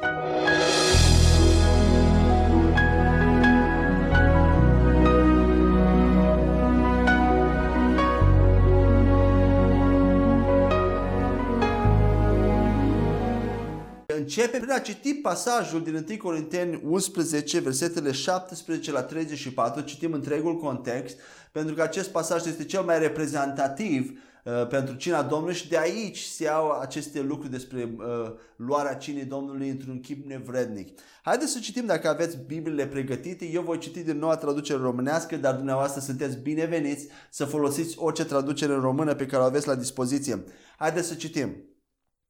Începe prin a citi pasajul din 1 Corinteni 11, versetele 17 la 34, citim întregul context, pentru că acest pasaj este cel mai reprezentativ uh, pentru cina Domnului și de aici se iau aceste lucruri despre uh, luarea cinei Domnului într-un chip nevrednic. Haideți să citim dacă aveți Bibliile pregătite. Eu voi citi din noua traducere românească, dar dumneavoastră sunteți bineveniți să folosiți orice traducere în română pe care o aveți la dispoziție. Haideți să citim.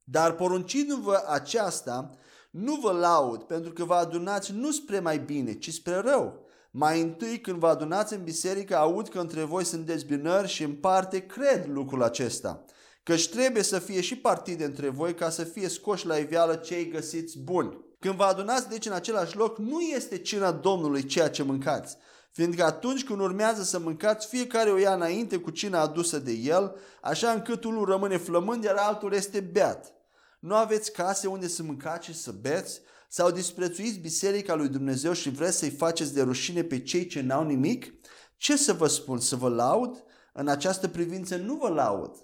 Dar poruncindu-vă aceasta, nu vă laud pentru că vă adunați nu spre mai bine, ci spre rău. Mai întâi când vă adunați în biserică, aud că între voi sunt dezbinări și în parte cred lucrul acesta. Căci trebuie să fie și partide între voi ca să fie scoși la iveală cei găsiți buni. Când vă adunați deci în același loc, nu este cina Domnului ceea ce mâncați, fiindcă atunci când urmează să mâncați, fiecare o ia înainte cu cina adusă de el, așa încât unul rămâne flămând, iar altul este beat. Nu aveți case unde să mâncați și să beți? Sau disprețuiți biserica lui Dumnezeu și vreți să-i faceți de rușine pe cei ce n-au nimic? Ce să vă spun? Să vă laud? În această privință nu vă laud.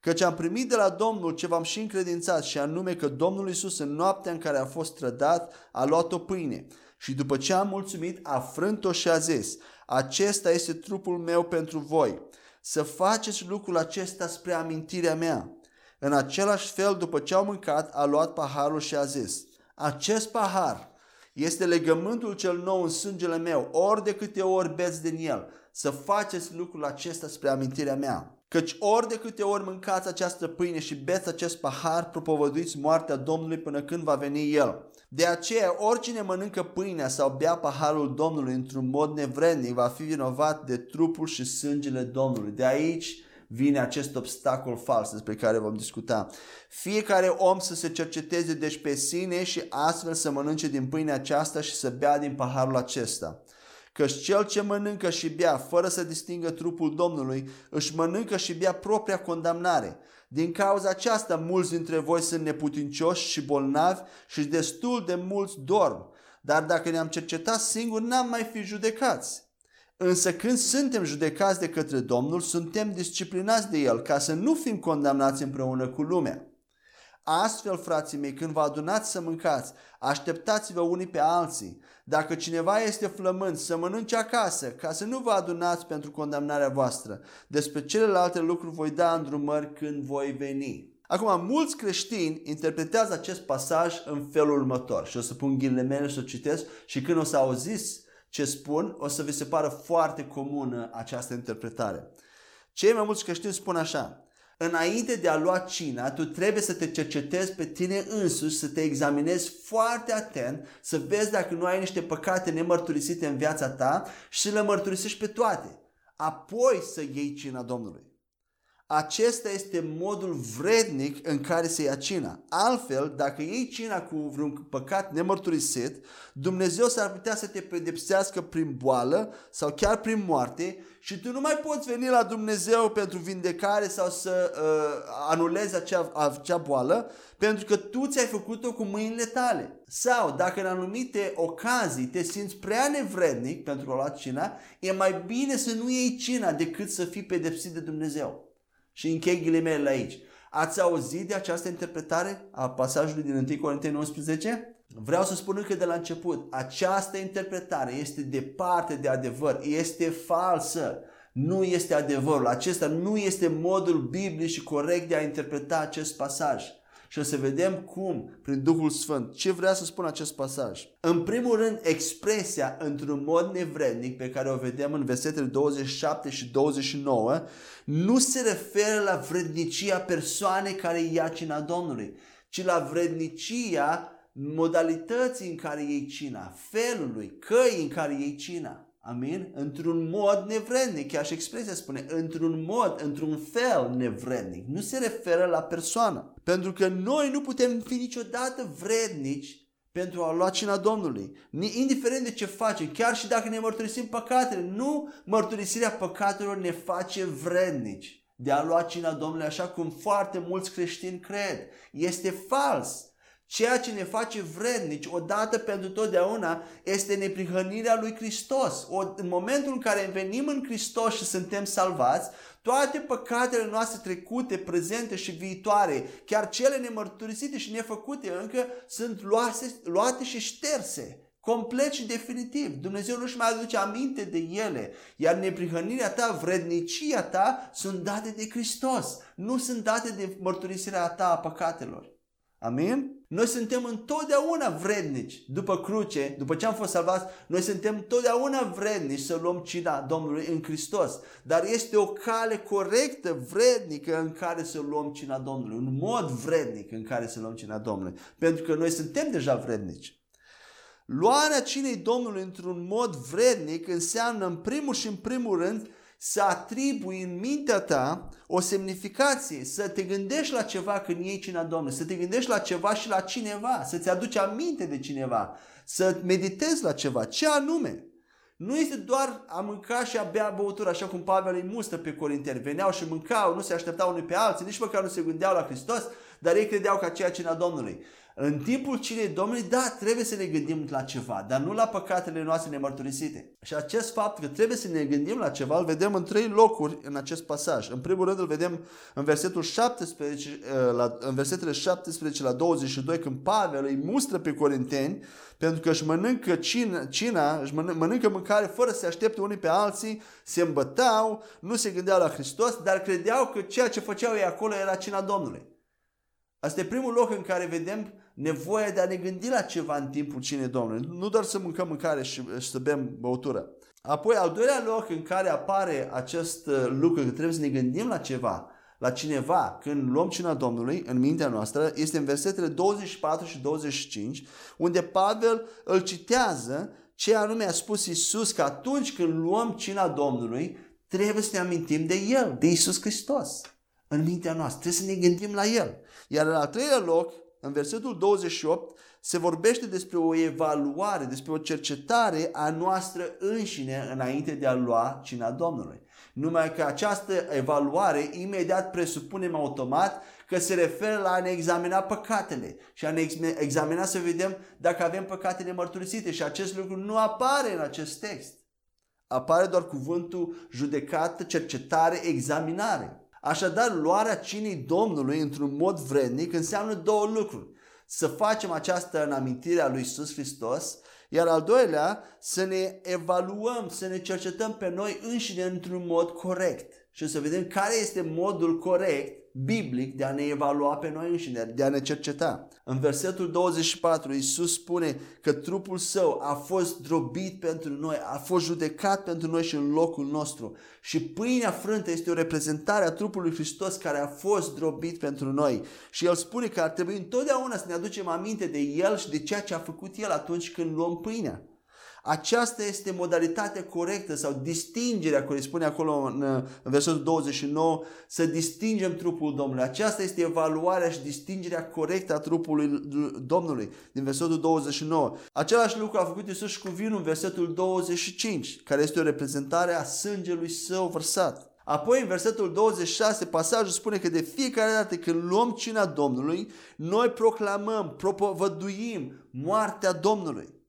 Căci am primit de la Domnul ce v-am și încredințat și anume că Domnul Iisus în noaptea în care a fost trădat a luat o pâine și după ce a mulțumit a frânt-o și a zis acesta este trupul meu pentru voi. Să faceți lucrul acesta spre amintirea mea. În același fel, după ce au mâncat, a luat paharul și a zis, acest pahar este legământul cel nou în sângele meu, ori de câte ori beți din el, să faceți lucrul acesta spre amintirea mea. Căci ori de câte ori mâncați această pâine și beți acest pahar, propovăduiți moartea Domnului până când va veni El. De aceea, oricine mănâncă pâinea sau bea paharul Domnului într-un mod nevrednic va fi vinovat de trupul și sângele Domnului. De aici vine acest obstacol fals despre care vom discuta. Fiecare om să se cerceteze deci pe sine și astfel să mănânce din pâinea aceasta și să bea din paharul acesta. Căci cel ce mănâncă și bea fără să distingă trupul Domnului, își mănâncă și bea propria condamnare. Din cauza aceasta, mulți dintre voi sunt neputincioși și bolnavi și destul de mulți dorm. Dar dacă ne-am cercetat singuri, n-am mai fi judecați. Însă când suntem judecați de către Domnul, suntem disciplinați de El ca să nu fim condamnați împreună cu lumea. Astfel, frații mei, când vă adunați să mâncați, așteptați-vă unii pe alții. Dacă cineva este flămând, să mănânce acasă, ca să nu vă adunați pentru condamnarea voastră. Despre celelalte lucruri voi da îndrumări când voi veni. Acum, mulți creștini interpretează acest pasaj în felul următor și o să pun ghilele mele și o citesc și când o să auziți ce spun, o să vi se pară foarte comună această interpretare. Cei mai mulți creștini spun așa, înainte de a lua cina, tu trebuie să te cercetezi pe tine însuși, să te examinezi foarte atent, să vezi dacă nu ai niște păcate nemărturisite în viața ta și să le mărturisești pe toate. Apoi să iei cina Domnului. Acesta este modul vrednic în care se ia cina. Altfel, dacă iei cina cu vreun păcat nemărturisit, Dumnezeu s-ar putea să te pedepsească prin boală sau chiar prin moarte și tu nu mai poți veni la Dumnezeu pentru vindecare sau să uh, anulezi acea, acea boală pentru că tu ți-ai făcut-o cu mâinile tale. Sau dacă în anumite ocazii te simți prea nevrednic pentru a lua cina, e mai bine să nu iei cina decât să fii pedepsit de Dumnezeu. Și închei ghilimele aici. Ați auzit de această interpretare a pasajului din 1 Corinteni 11? Vreau să spun încă de la început, această interpretare este departe de adevăr, este falsă, nu este adevărul. Acesta nu este modul biblic și corect de a interpreta acest pasaj și o să vedem cum, prin Duhul Sfânt, ce vrea să spună acest pasaj. În primul rând, expresia într-un mod nevrednic pe care o vedem în versetele 27 și 29 nu se referă la vrednicia persoanei care ia cina Domnului, ci la vrednicia modalității în care iei cina, felului, căii în care iei cina. Amin? Într-un mod nevrednic. Chiar și expresia spune, într-un mod, într-un fel nevrednic. Nu se referă la persoană. Pentru că noi nu putem fi niciodată vrednici pentru a lua cina Domnului. Indiferent de ce facem, chiar și dacă ne mărturisim păcatele, nu mărturisirea păcatelor ne face vrednici de a lua cina Domnului așa cum foarte mulți creștini cred. Este fals. Ceea ce ne face vrednici odată pentru totdeauna este neprihănirea lui Hristos. O, în momentul în care venim în Hristos și suntem salvați, toate păcatele noastre trecute, prezente și viitoare, chiar cele nemărturisite și nefăcute încă, sunt luate, luate și șterse. Complet și definitiv. Dumnezeu nu-și mai aduce aminte de ele. Iar neprihănirea ta, vrednicia ta sunt date de Hristos. Nu sunt date de mărturisirea ta a păcatelor. Amin? Noi suntem întotdeauna vrednici după cruce, după ce am fost salvați, noi suntem întotdeauna vrednici să luăm cina Domnului în Hristos. Dar este o cale corectă, vrednică în care să luăm cina Domnului, un mod vrednic în care să luăm cina Domnului. Pentru că noi suntem deja vrednici. Luarea cinei Domnului într-un mod vrednic înseamnă în primul și în primul rând să atribui în mintea ta o semnificație, să te gândești la ceva când iei cina Domnului, să te gândești la ceva și la cineva, să-ți aduci aminte de cineva, să meditezi la ceva. Ce anume? Nu este doar a mânca și a bea băutură, așa cum Pavel îi mustră pe corinteni. Veneau și mâncau, nu se așteptau unii pe alții, nici măcar nu se gândeau la Hristos, dar ei credeau că aceea cina Domnului. În timpul cinei Domnului, da, trebuie să ne gândim la ceva, dar nu la păcatele noastre nemărturisite. Și acest fapt că trebuie să ne gândim la ceva, îl vedem în trei locuri în acest pasaj. În primul rând îl vedem în versetul 17, uh, la, în versetele 17 la 22, când Pavel îi mustră pe corinteni, pentru că își mănâncă cina, cina își mănâncă mâncare fără să se aștepte unii pe alții, se îmbătau, nu se gândeau la Hristos, dar credeau că ceea ce făceau ei acolo era cina Domnului. Asta e primul loc în care vedem nevoia de a ne gândi la ceva în timpul cinei Domnului. Nu doar să mâncăm mâncare și, și să bem băutură. Apoi, al doilea loc în care apare acest uh, lucru, că trebuie să ne gândim la ceva, la cineva, când luăm cina Domnului în mintea noastră, este în versetele 24 și 25, unde Pavel îl citează ce anume a spus Isus, că atunci când luăm cina Domnului, trebuie să ne amintim de El, de Isus Hristos, în mintea noastră. Trebuie să ne gândim la El. Iar în al treilea loc, în versetul 28, se vorbește despre o evaluare, despre o cercetare a noastră înșine înainte de a lua cina Domnului. Numai că această evaluare imediat presupunem automat că se referă la a ne examina păcatele și a ne examina să vedem dacă avem păcatele mărturisite și acest lucru nu apare în acest text. Apare doar cuvântul judecată, cercetare, examinare. Așadar, luarea cinei Domnului într-un mod vrednic înseamnă două lucruri. Să facem această în amintire a lui Iisus Hristos, iar al doilea, să ne evaluăm, să ne cercetăm pe noi înșine într-un mod corect și să vedem care este modul corect biblic de a ne evalua pe noi înșine, de a ne cerceta. În versetul 24, Iisus spune că trupul său a fost drobit pentru noi, a fost judecat pentru noi și în locul nostru. Și pâinea frântă este o reprezentare a trupului Hristos care a fost drobit pentru noi. Și El spune că ar trebui întotdeauna să ne aducem aminte de El și de ceea ce a făcut El atunci când luăm pâinea. Aceasta este modalitatea corectă sau distingerea, care spune acolo în, în versetul 29, să distingem trupul Domnului. Aceasta este evaluarea și distingerea corectă a trupului Domnului din versetul 29. Același lucru a făcut Iisus și cu vinul în versetul 25, care este o reprezentare a sângelui său vărsat. Apoi în versetul 26 pasajul spune că de fiecare dată când luăm cina Domnului, noi proclamăm, propovăduim moartea Domnului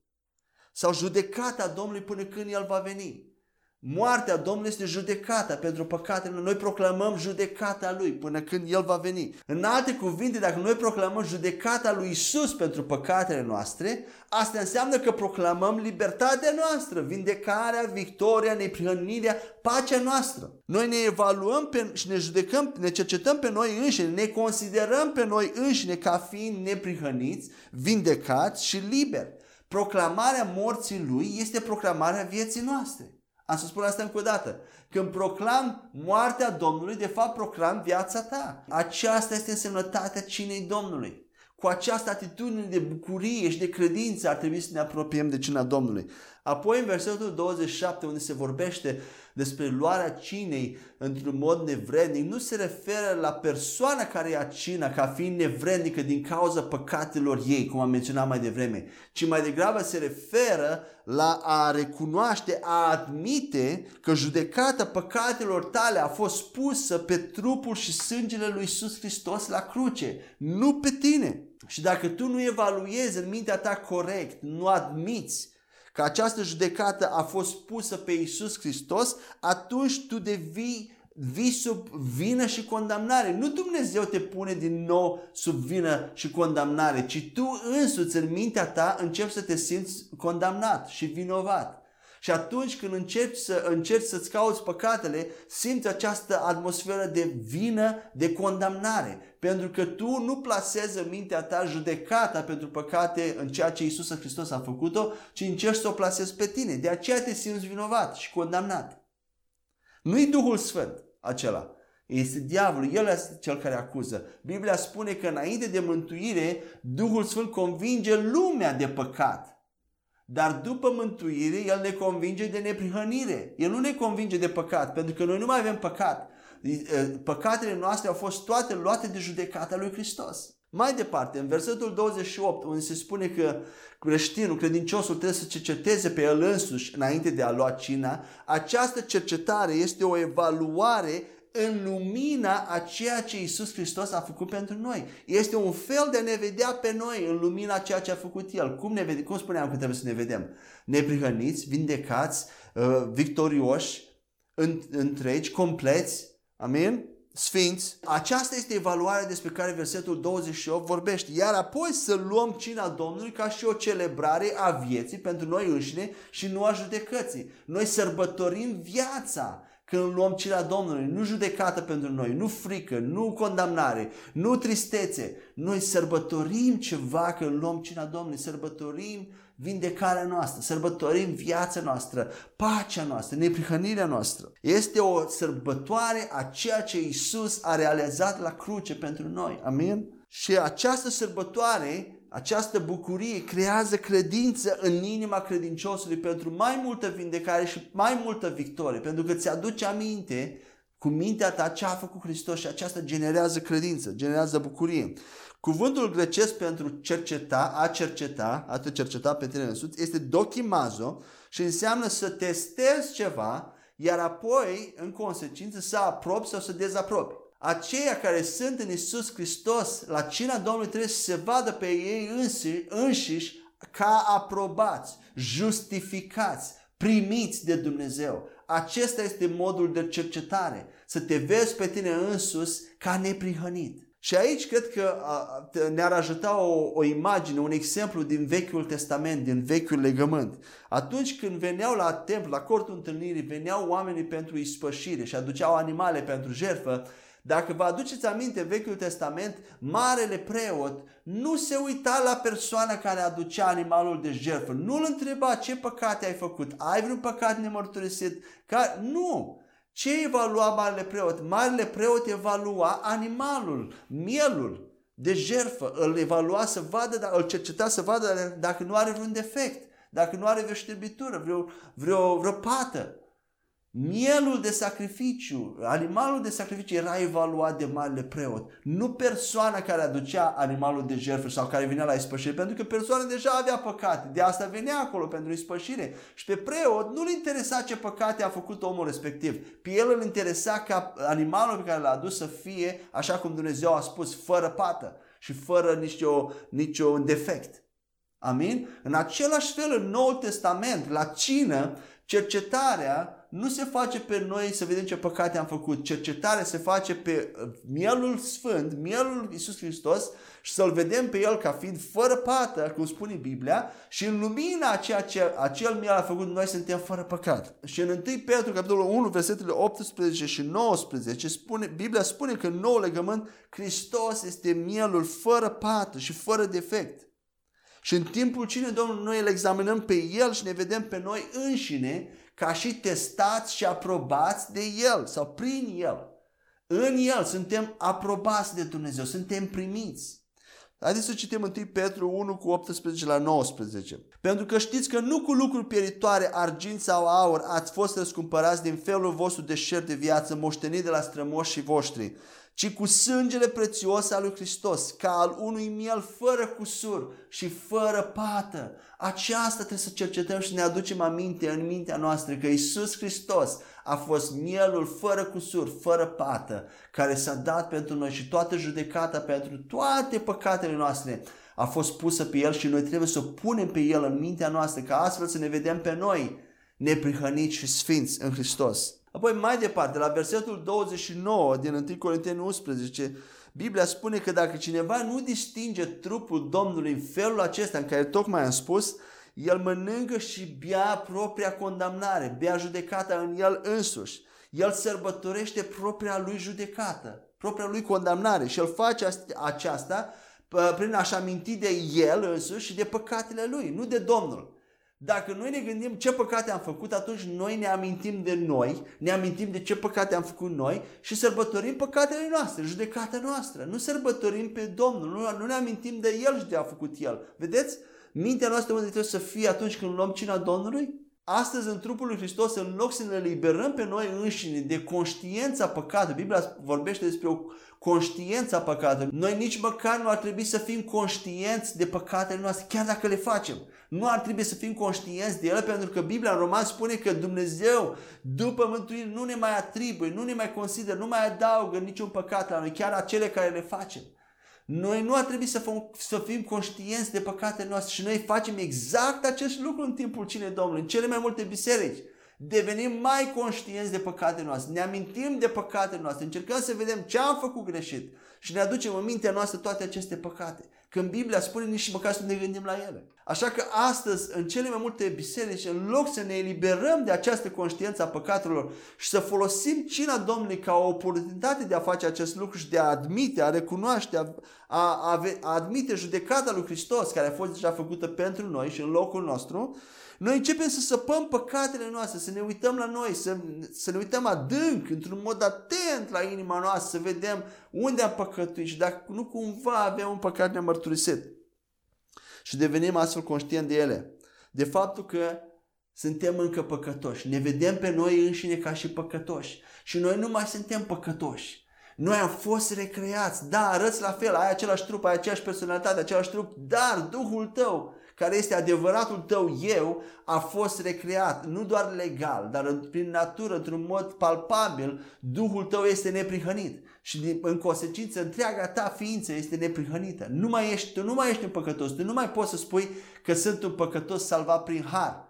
sau judecata Domnului până când El va veni. Moartea Domnului este judecata pentru păcatele. Noi proclamăm judecata Lui până când El va veni. În alte cuvinte, dacă noi proclamăm judecata Lui Isus pentru păcatele noastre, asta înseamnă că proclamăm libertatea noastră, vindecarea, victoria, neprihănirea, pacea noastră. Noi ne evaluăm pe, și ne judecăm, ne cercetăm pe noi înșine, ne considerăm pe noi înșine ca fiind neprihăniți, vindecați și liberi proclamarea morții lui este proclamarea vieții noastre. Am să spun asta încă o dată. Când proclam moartea Domnului, de fapt proclam viața ta. Aceasta este însemnătatea cinei Domnului. Cu această atitudine de bucurie și de credință ar trebui să ne apropiem de cina Domnului. Apoi în versetul 27 unde se vorbește despre luarea cinei într-un mod nevrednic, nu se referă la persoana care ia cina ca fiind nevrednică din cauza păcatelor ei, cum am menționat mai devreme, ci mai degrabă se referă la a recunoaște, a admite că judecata păcatelor tale a fost pusă pe trupul și sângele lui Iisus Hristos la cruce, nu pe tine. Și dacă tu nu evaluezi în mintea ta corect, nu admiți că această judecată a fost pusă pe Isus Hristos, atunci tu devii vii sub vină și condamnare. Nu Dumnezeu te pune din nou sub vină și condamnare, ci tu însuți în mintea ta începi să te simți condamnat și vinovat. Și atunci când încerci, să, încerci să-ți cauți păcatele, simți această atmosferă de vină, de condamnare. Pentru că tu nu plasezi în mintea ta judecata pentru păcate în ceea ce Isus Hristos a făcut-o, ci încerci să o plasezi pe tine. De aceea te simți vinovat și condamnat. Nu-i Duhul Sfânt acela. Este diavolul, el este cel care acuză. Biblia spune că înainte de mântuire, Duhul Sfânt convinge lumea de păcat. Dar după mântuire, El ne convinge de neprihănire. El nu ne convinge de păcat, pentru că noi nu mai avem păcat. Păcatele noastre au fost toate luate de judecata lui Hristos. Mai departe, în versetul 28, unde se spune că creștinul, credinciosul trebuie să cerceteze pe el însuși înainte de a lua cina, această cercetare este o evaluare în lumina a ceea ce Isus Hristos a făcut pentru noi. Este un fel de a ne vedea pe noi în lumina a ceea ce a făcut El. Cum, ne vede, cum spuneam că trebuie să ne vedem? Neprihăniți, vindecați, uh, victorioși, întregi, compleți, amin? Sfinți. Aceasta este evaluarea despre care versetul 28 vorbește. Iar apoi să luăm cina Domnului ca și o celebrare a vieții pentru noi înșine și nu a judecății. Noi sărbătorim viața când luăm cina Domnului, nu judecată pentru noi, nu frică, nu condamnare, nu tristețe. Noi sărbătorim ceva când luăm cina Domnului, sărbătorim vindecarea noastră, sărbătorim viața noastră, pacea noastră, neprihănirea noastră. Este o sărbătoare a ceea ce Isus a realizat la cruce pentru noi. Amin? Și această sărbătoare această bucurie creează credință în inima credinciosului pentru mai multă vindecare și mai multă victorie, pentru că ți aduce aminte cu mintea ta ce a făcut Hristos și aceasta generează credință, generează bucurie. Cuvântul grecesc pentru cerceta, a cerceta, a te cerceta pe tine însuți, este dokimazo și înseamnă să testezi ceva, iar apoi, în consecință, să aprobi sau să dezaprobi aceia care sunt în Isus Hristos, la cina Domnului trebuie să se vadă pe ei înși, înșiși ca aprobați, justificați, primiți de Dumnezeu. Acesta este modul de cercetare, să te vezi pe tine însus ca neprihănit. Și aici cred că ne-ar ajuta o, o imagine, un exemplu din Vechiul Testament, din Vechiul Legământ. Atunci când veneau la templu, la cortul întâlnirii, veneau oamenii pentru ispășire și aduceau animale pentru jertfă, dacă vă aduceți aminte, Vechiul Testament, Marele Preot nu se uita la persoana care aducea animalul de jertfă. Nu îl întreba ce păcate ai făcut, ai vreun păcat nemărturisit? Ca... Nu! Ce evalua Marele Preot? Marele Preot evalua animalul, mielul de jertfă. Îl evalua să vadă, îl cerceta să vadă dacă nu are vreun defect, dacă nu are vreo șterbitură, vreo, vreo, vreo pată. Mielul de sacrificiu, animalul de sacrificiu era evaluat de marele preot, nu persoana care aducea animalul de jertfă sau care venea la ispășire, pentru că persoana deja avea păcate, de asta venea acolo pentru ispășire. Și pe preot nu-l interesa ce păcate a făcut omul respectiv, pe el îl interesa ca animalul pe care l-a adus să fie, așa cum Dumnezeu a spus, fără pată și fără nicio, nicio defect. Amin? În același fel, în Noul Testament, la cină, cercetarea nu se face pe noi să vedem ce păcate am făcut. Cercetarea se face pe uh, mielul sfânt, mielul Iisus Hristos și să-L vedem pe El ca fiind fără pată, cum spune Biblia, și în lumina a ceea ce acel miel a făcut, noi suntem fără păcat. Și în 1 Petru, capitolul 1, versetele 18 și 19, spune, Biblia spune că în nou legământ Hristos este mielul fără pată și fără defect. Și în timpul cine Domnul noi îl examinăm pe El și ne vedem pe noi înșine ca și testați și aprobați de El sau prin El. În El suntem aprobați de Dumnezeu, suntem primiți. Haideți să citim 1 Petru 1 cu 18 la 19. Pentru că știți că nu cu lucruri pieritoare, argint sau aur, ați fost răscumpărați din felul vostru de șer de viață moștenit de la strămoșii voștri, ci cu sângele prețios al lui Hristos, ca al unui miel fără cusur și fără pată. Aceasta trebuie să cercetăm și ne aducem aminte în mintea noastră că Isus Hristos a fost mielul fără cusur, fără pată, care s-a dat pentru noi și toată judecata pentru toate păcatele noastre a fost pusă pe El și noi trebuie să o punem pe El în mintea noastră, ca astfel să ne vedem pe noi neprihăniți și sfinți în Hristos. Apoi mai departe, la versetul 29 din 1 Corinteni 11, Biblia spune că dacă cineva nu distinge trupul Domnului în felul acesta în care tocmai am spus, el mănâncă și bea propria condamnare, bea judecata în el însuși. El sărbătorește propria lui judecată, propria lui condamnare și el face aceasta prin a-și aminti de el însuși și de păcatele lui, nu de Domnul. Dacă noi ne gândim ce păcate am făcut, atunci noi ne amintim de noi, ne amintim de ce păcate am făcut noi și sărbătorim păcatele noastre, judecata noastră. Nu sărbătorim pe Domnul, nu, nu ne amintim de El și de a făcut El. Vedeți? Mintea noastră unde trebuie să fie atunci când luăm cina Domnului? Astăzi, în trupul lui Hristos, în loc să ne liberăm pe noi înșine de conștiința păcatului, Biblia vorbește despre o conștiință a păcatului. Noi nici măcar nu ar trebui să fim conștienți de păcatele noastre, chiar dacă le facem. Nu ar trebui să fim conștienți de ele, pentru că Biblia în Roman spune că Dumnezeu, după mântuire, nu ne mai atribuie, nu ne mai consideră, nu mai adaugă niciun păcat la noi, chiar acele care le facem. Noi nu ar trebui să, fim, să fim conștienți de păcatele noastre și noi facem exact acest lucru în timpul cinei Domnului, în cele mai multe biserici. Devenim mai conștienți de păcatele noastre, ne amintim de păcatele noastre, încercăm să vedem ce am făcut greșit și ne aducem în mintea noastră toate aceste păcate. Când Biblia spune nici măcar să ne gândim la ele. Așa că astăzi, în cele mai multe biserici, în loc să ne eliberăm de această conștiință a păcatelor și să folosim cina Domnului ca o oportunitate de a face acest lucru și de a admite, a recunoaște, a, a, a admite judecata lui Hristos care a fost deja făcută pentru noi și în locul nostru, noi începem să săpăm păcatele noastre, să ne uităm la noi, să, să ne uităm adânc, într-un mod atent la inima noastră, să vedem unde am păcătuit și dacă nu cumva avem un păcat nemărturisit. Și devenim astfel conștient de ele. De faptul că suntem încă păcătoși. Ne vedem pe noi înșine ca și păcătoși. Și noi nu mai suntem păcătoși. Noi am fost recreați, da, arăți la fel, ai același trup, ai aceeași personalitate, același trup, dar Duhul tău care este adevăratul tău eu, a fost recreat, nu doar legal, dar prin natură, într-un mod palpabil, Duhul tău este neprihănit. Și în consecință, întreaga ta ființă este neprihănită. Nu mai ești, tu nu mai ești un păcătos, tu nu mai poți să spui că sunt un păcătos salvat prin har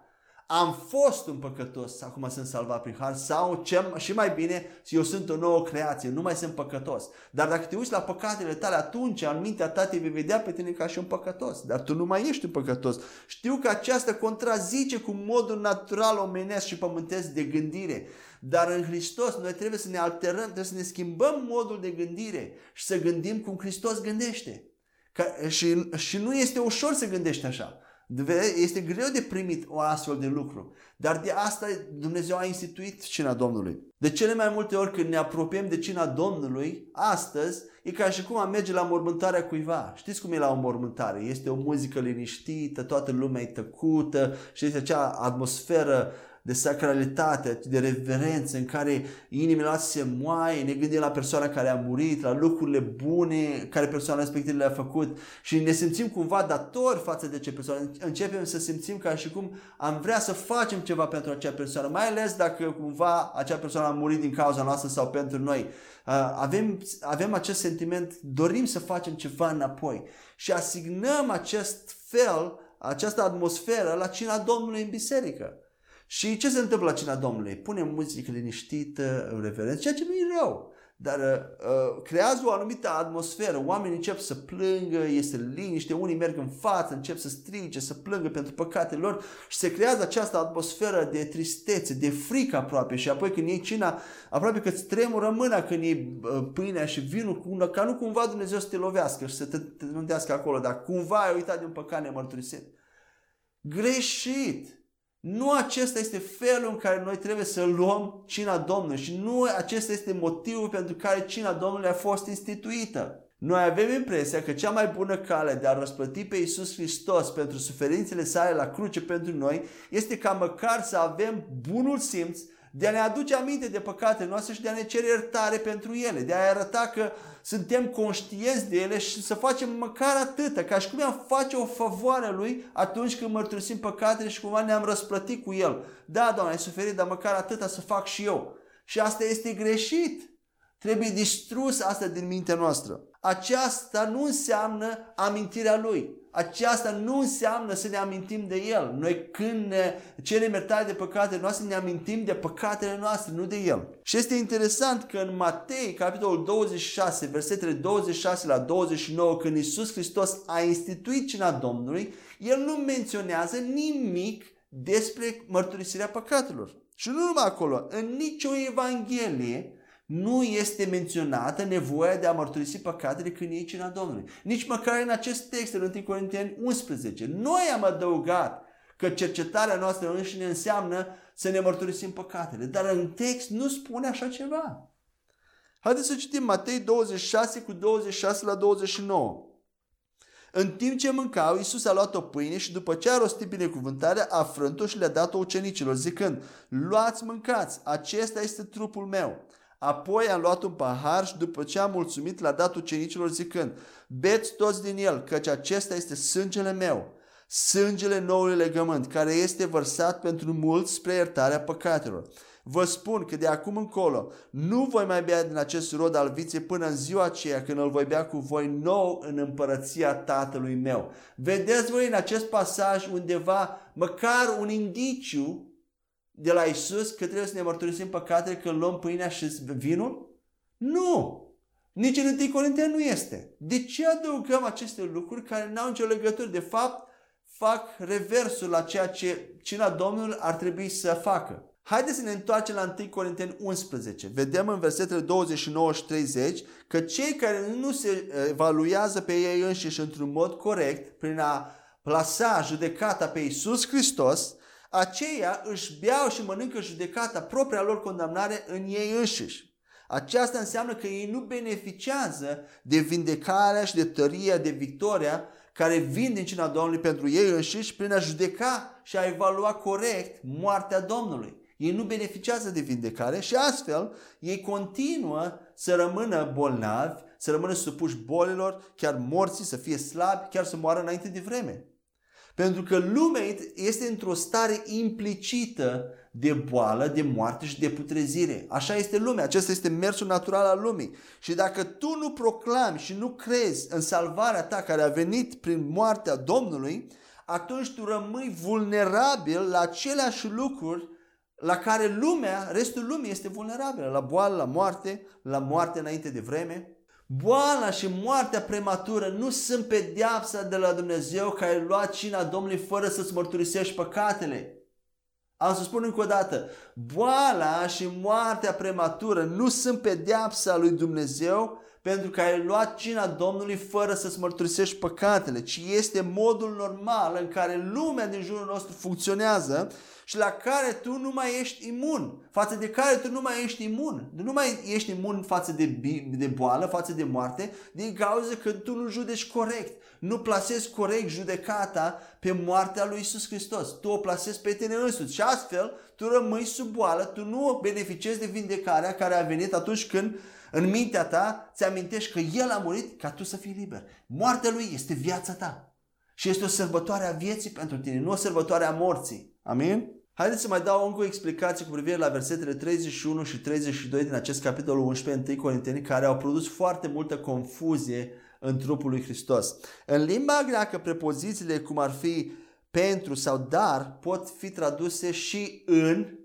am fost un păcătos, acum sunt salvat prin har, sau ce, și mai bine, eu sunt o nouă creație, nu mai sunt păcătos. Dar dacă te uiți la păcatele tale, atunci în mintea ta te vei vedea pe tine ca și un păcătos. Dar tu nu mai ești un păcătos. Știu că aceasta contrazice cu modul natural omenesc și pământesc de gândire. Dar în Hristos noi trebuie să ne alterăm, trebuie să ne schimbăm modul de gândire și să gândim cum Hristos gândește. Ca, și, și nu este ușor să gândești așa. Este greu de primit o astfel de lucru. Dar de asta Dumnezeu a instituit cina Domnului. De cele mai multe ori când ne apropiem de cina Domnului, astăzi, e ca și cum am merge la mormântarea cuiva. Știți cum e la o mormântare? Este o muzică liniștită, toată lumea e tăcută și este acea atmosferă de sacralitate, de reverență, în care inimile noastre se moaie, ne gândim la persoana care a murit, la lucrurile bune care persoana respectivă le-a făcut și ne simțim cumva datori față de ce persoană. Începem să simțim ca și cum am vrea să facem ceva pentru acea persoană, mai ales dacă cumva acea persoană a murit din cauza noastră sau pentru noi. Avem, avem acest sentiment, dorim să facem ceva înapoi și asignăm acest fel, această atmosferă la cina Domnului în biserică. Și ce se întâmplă la cina Domnului? Punem muzică liniștită, reverență, ceea ce nu e rău. Dar uh, creează o anumită atmosferă, oamenii încep să plângă, este liniște, unii merg în față, încep să strige, să plângă pentru păcatele lor și se creează această atmosferă de tristețe, de frică aproape și apoi când iei cina, aproape că îți tremură mâna când iei uh, pâinea și vinul, ca nu cumva Dumnezeu să te lovească și să te trândească acolo, dar cumva ai uitat de un păcat nemărturisit. Greșit! Nu acesta este felul în care noi trebuie să luăm cina Domnului și nu acesta este motivul pentru care cina Domnului a fost instituită. Noi avem impresia că cea mai bună cale de a răsplăti pe Iisus Hristos pentru suferințele sale la cruce pentru noi este ca măcar să avem bunul simț de a ne aduce aminte de păcatele noastre și de a ne cere iertare pentru ele, de a arăta că suntem conștienți de ele și să facem măcar atâta, ca și cum am face o favoare lui atunci când mărturisim păcatele și cumva ne-am răsplătit cu el. Da, Doamne, ai suferit, dar măcar atâta să fac și eu. Și asta este greșit. Trebuie distrus asta din mintea noastră. Aceasta nu înseamnă amintirea lui. Aceasta nu înseamnă să ne amintim de El. Noi când ne cerem iertare de păcatele noastre, ne amintim de păcatele noastre, nu de El. Și este interesant că în Matei, capitolul 26, versetele 26 la 29, când Isus Hristos a instituit cina Domnului, El nu menționează nimic despre mărturisirea păcatelor. Și nu numai acolo, în nicio evanghelie nu este menționată nevoia de a mărturisi păcatele când e cina Domnului. Nici măcar în acest text, în 1 Corinteni 11. Noi am adăugat că cercetarea noastră înșine înseamnă să ne mărturisim păcatele. Dar în text nu spune așa ceva. Haideți să citim Matei 26 cu 26 la 29. În timp ce mâncau, Iisus a luat o pâine și după ce a rostit binecuvântarea, a frânt-o și le-a dat-o ucenicilor, zicând, luați, mâncați, acesta este trupul meu. Apoi a luat un pahar și după ce a mulțumit l-a dat ucenicilor zicând, beți toți din el, căci acesta este sângele meu, sângele noului legământ, care este vărsat pentru mulți spre iertarea păcatelor. Vă spun că de acum încolo nu voi mai bea din acest rod al viței până în ziua aceea când îl voi bea cu voi nou în împărăția Tatălui meu. Vedeți voi în acest pasaj undeva măcar un indiciu de la Isus că trebuie să ne mărturisim păcatele când luăm pâinea și vinul? Nu! Nici în 1 Corinteni nu este. De ce adăugăm aceste lucruri care nu au nicio legătură? De fapt, fac reversul la ceea ce cina Domnului ar trebui să facă. Haideți să ne întoarcem la 1 Corinteni 11. Vedem în versetele 29 și 30 că cei care nu se evaluează pe ei înșiși într-un mod corect, prin a plasa judecata pe Iisus Hristos, aceia își beau și mănâncă judecata, propria lor condamnare în ei înșiși. Aceasta înseamnă că ei nu beneficiază de vindecarea și de tăria, de victoria care vin din cina Domnului pentru ei înșiși prin a judeca și a evalua corect moartea Domnului. Ei nu beneficiază de vindecare și astfel ei continuă să rămână bolnavi, să rămână supuși bolilor, chiar morții, să fie slabi, chiar să moară înainte de vreme. Pentru că lumea este într-o stare implicită de boală, de moarte și de putrezire. Așa este lumea, acesta este mersul natural al lumii. Și dacă tu nu proclami și nu crezi în salvarea ta care a venit prin moartea Domnului, atunci tu rămâi vulnerabil la aceleași lucruri la care lumea, restul lumii este vulnerabilă, la boală, la moarte, la moarte înainte de vreme. Boala și moartea prematură nu sunt pedeapsa de la Dumnezeu care ai luat cina Domnului fără să-ți mărturisești păcatele. Am să spun încă o dată, boala și moartea prematură nu sunt pedeapsa lui Dumnezeu pentru că ai luat cina Domnului fără să-ți mărturisești păcatele, ci este modul normal în care lumea din jurul nostru funcționează și la care tu nu mai ești imun, față de care tu nu mai ești imun. Nu mai ești imun față de, de boală, față de moarte, din cauza că tu nu judeci corect, nu plasezi corect judecata pe moartea lui Isus Hristos. Tu o plasezi pe tine însuți și astfel tu rămâi sub boală, tu nu beneficiezi de vindecarea care a venit atunci când în mintea ta ți amintești că El a murit ca tu să fii liber. Moartea Lui este viața ta. Și este o sărbătoare a vieții pentru tine, nu o sărbătoare a morții. Amin? Haideți să mai dau încă o explicație cu privire la versetele 31 și 32 din acest capitol 11 1 Corinteni care au produs foarte multă confuzie în trupul lui Hristos. În limba greacă, prepozițiile cum ar fi pentru sau dar pot fi traduse și în,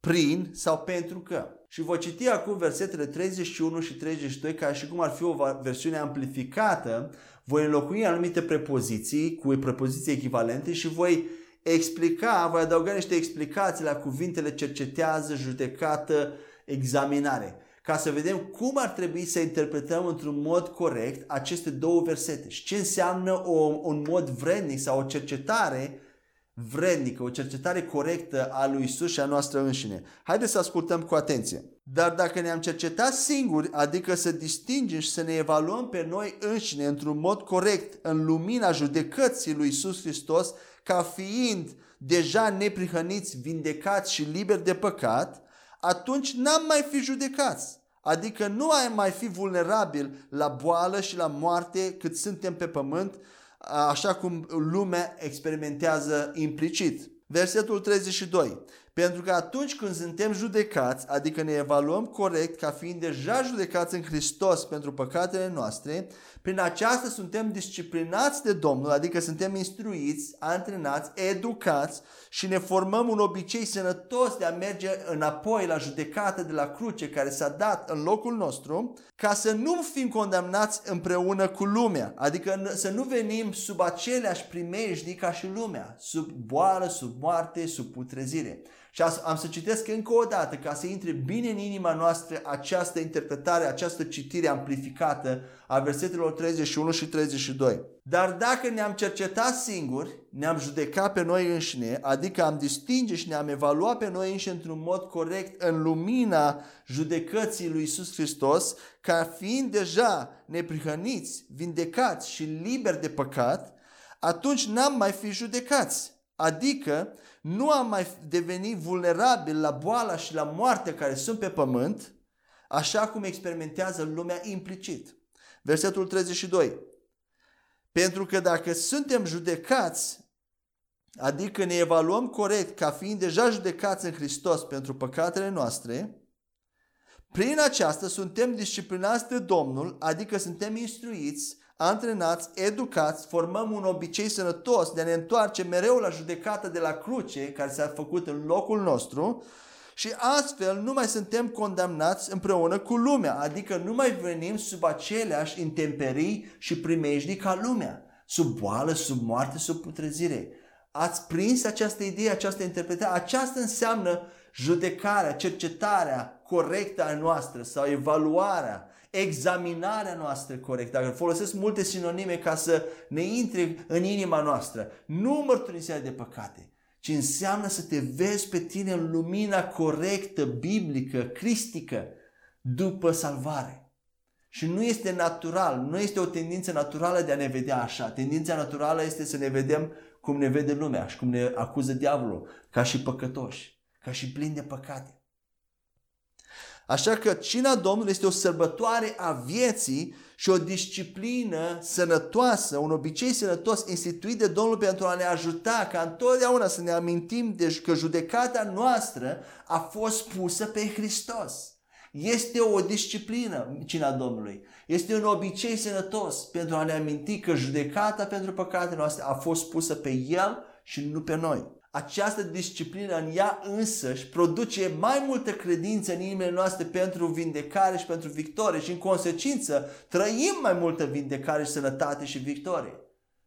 prin sau pentru că. Și voi citi acum versetele 31 și 32 ca și cum ar fi o versiune amplificată. Voi înlocui anumite prepoziții cu prepoziții echivalente și voi explica, voi adăuga niște explicații la cuvintele cercetează, judecată, examinare, ca să vedem cum ar trebui să interpretăm într-un mod corect aceste două versete și ce înseamnă o, un mod vrednic sau o cercetare vrednică, o cercetare corectă a lui Isus și a noastră înșine. Haideți să ascultăm cu atenție. Dar dacă ne-am cercetat singuri, adică să distingem și să ne evaluăm pe noi înșine într-un mod corect în lumina judecății lui Isus Hristos, ca fiind deja neprihăniți, vindecați și liberi de păcat, atunci n-am mai fi judecați. Adică nu ai mai fi vulnerabil la boală și la moarte cât suntem pe pământ, așa cum lumea experimentează implicit. Versetul 32. Pentru că atunci când suntem judecați, adică ne evaluăm corect ca fiind deja judecați în Hristos pentru păcatele noastre, prin aceasta suntem disciplinați de Domnul, adică suntem instruiți, antrenați, educați și ne formăm un obicei sănătos de a merge înapoi la judecată de la cruce care s-a dat în locul nostru, ca să nu fim condamnați împreună cu lumea, adică să nu venim sub aceleași primejdii ca și lumea, sub boală, sub moarte, sub putrezire. Și am să citesc încă o dată ca să intre bine în inima noastră această interpretare, această citire amplificată a versetelor 31 și 32. Dar dacă ne-am cercetat singuri, ne-am judecat pe noi înșine, adică am distinge și ne-am evaluat pe noi înșine într-un mod corect în lumina judecății lui Isus Hristos, ca fiind deja neprihăniți, vindecați și liberi de păcat, atunci n-am mai fi judecați. Adică nu am mai devenit vulnerabil la boala și la moartea care sunt pe pământ, așa cum experimentează lumea implicit. Versetul 32. Pentru că dacă suntem judecați, adică ne evaluăm corect ca fiind deja judecați în Hristos pentru păcatele noastre, prin aceasta suntem disciplinați de Domnul, adică suntem instruiți antrenați, educați, formăm un obicei sănătos de a ne întoarce mereu la judecată de la cruce care s-a făcut în locul nostru și astfel nu mai suntem condamnați împreună cu lumea, adică nu mai venim sub aceleași intemperii și primejdii ca lumea, sub boală, sub moarte, sub putrezire. Ați prins această idee, această interpretare? Aceasta înseamnă judecarea, cercetarea corectă a noastră sau evaluarea examinarea noastră corectă. Dacă folosesc multe sinonime ca să ne intre în inima noastră. Nu mărturisirea de păcate, ci înseamnă să te vezi pe tine în lumina corectă, biblică, cristică, după salvare. Și nu este natural, nu este o tendință naturală de a ne vedea așa. Tendința naturală este să ne vedem cum ne vede lumea și cum ne acuză diavolul, ca și păcătoși, ca și plini de păcate. Așa că cina Domnului este o sărbătoare a vieții și o disciplină sănătoasă, un obicei sănătos instituit de Domnul pentru a ne ajuta ca întotdeauna să ne amintim de că judecata noastră a fost pusă pe Hristos. Este o disciplină cina Domnului. Este un obicei sănătos pentru a ne aminti că judecata pentru păcatele noastre a fost pusă pe El și nu pe noi această disciplină în ea însăși produce mai multă credință în inimile noastre pentru vindecare și pentru victorie și în consecință trăim mai multă vindecare și sănătate și victorie.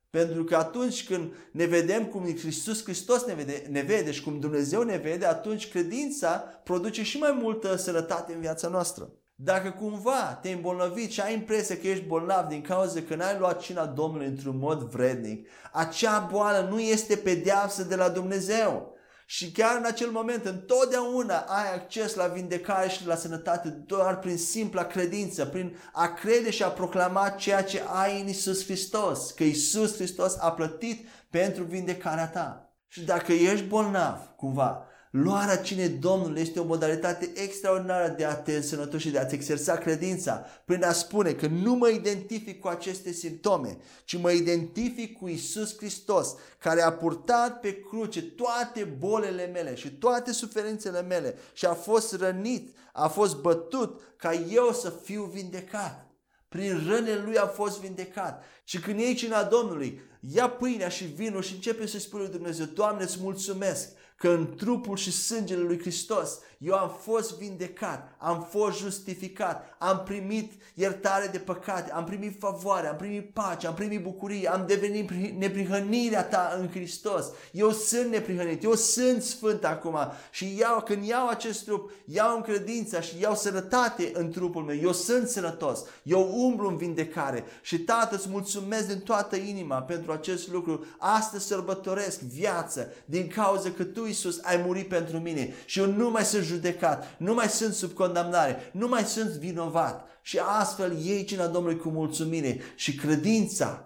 Pentru că atunci când ne vedem cum Iisus Hristos ne vede, ne vede și cum Dumnezeu ne vede, atunci credința produce și mai multă sănătate în viața noastră. Dacă cumva te-ai îmbolnăvit și ai impresia că ești bolnav din cauza că n-ai luat cina Domnului într-un mod vrednic, acea boală nu este pedeapsă de la Dumnezeu. Și chiar în acel moment, întotdeauna ai acces la vindecare și la sănătate doar prin simpla credință, prin a crede și a proclama ceea ce ai în Isus Hristos, că Isus Hristos a plătit pentru vindecarea ta. Și dacă ești bolnav, cumva, Luarea cinei Domnului este o modalitate extraordinară de a te însănătoși și de a-ți exersa credința prin a spune că nu mă identific cu aceste simptome, ci mă identific cu Isus Hristos, care a purtat pe cruce toate bolele mele și toate suferințele mele și a fost rănit, a fost bătut ca eu să fiu vindecat. Prin rănele lui a fost vindecat. Și când iei cina Domnului, ia pâinea și vinul și începe să spui lui Dumnezeu, Doamne, îți mulțumesc că în trupul și sângele lui Hristos eu am fost vindecat, am fost justificat, am primit iertare de păcate, am primit favoare, am primit pace, am primit bucurie, am devenit neprihănirea ta în Hristos. Eu sunt neprihănit, eu sunt sfânt acum și iau, când iau acest trup, iau în credința și iau sănătate în trupul meu. Eu sunt sănătos, eu umblu în vindecare și Tată îți mulțumesc mulțumesc din toată inima pentru acest lucru. Astăzi sărbătoresc viață din cauza că Tu, Iisus, ai murit pentru mine și eu nu mai sunt judecat, nu mai sunt sub condamnare, nu mai sunt vinovat. Și astfel iei cina Domnului cu mulțumire și credința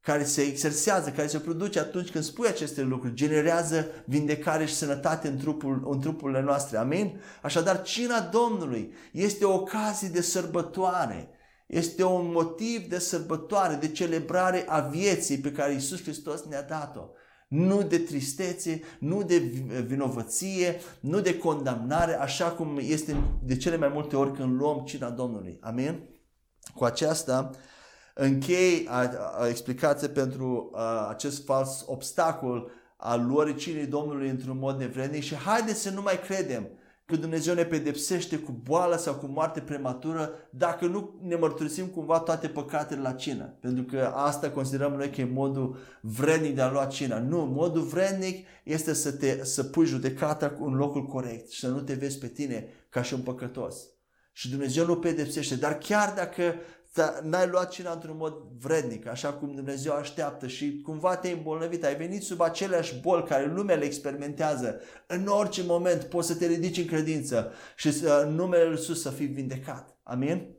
care se exersează, care se produce atunci când spui aceste lucruri, generează vindecare și sănătate în, trupul, în trupurile noastre. Amin? Așadar, cina Domnului este o ocazie de sărbătoare. Este un motiv de sărbătoare, de celebrare a vieții pe care Isus Hristos ne-a dat-o. Nu de tristețe, nu de vinovăție, nu de condamnare, așa cum este de cele mai multe ori când luăm cina Domnului. Amin? Cu aceasta, închei explicație pentru a, acest fals obstacol al luării cinei Domnului într-un mod nevrednic și haideți să nu mai credem că Dumnezeu ne pedepsește cu boală sau cu moarte prematură dacă nu ne mărturisim cumva toate păcatele la cină. Pentru că asta considerăm noi că e modul vrednic de a lua cina. Nu, modul vrednic este să, te, să pui judecata în locul corect și să nu te vezi pe tine ca și un păcătos. Și Dumnezeu nu pedepsește, dar chiar dacă n-ai luat cina într-un mod vrednic, așa cum Dumnezeu așteaptă și cumva te-ai îmbolnăvit, ai venit sub aceleași boli care lumea le experimentează, în orice moment poți să te ridici în credință și în numele Lui Iisus să fii vindecat. Amin?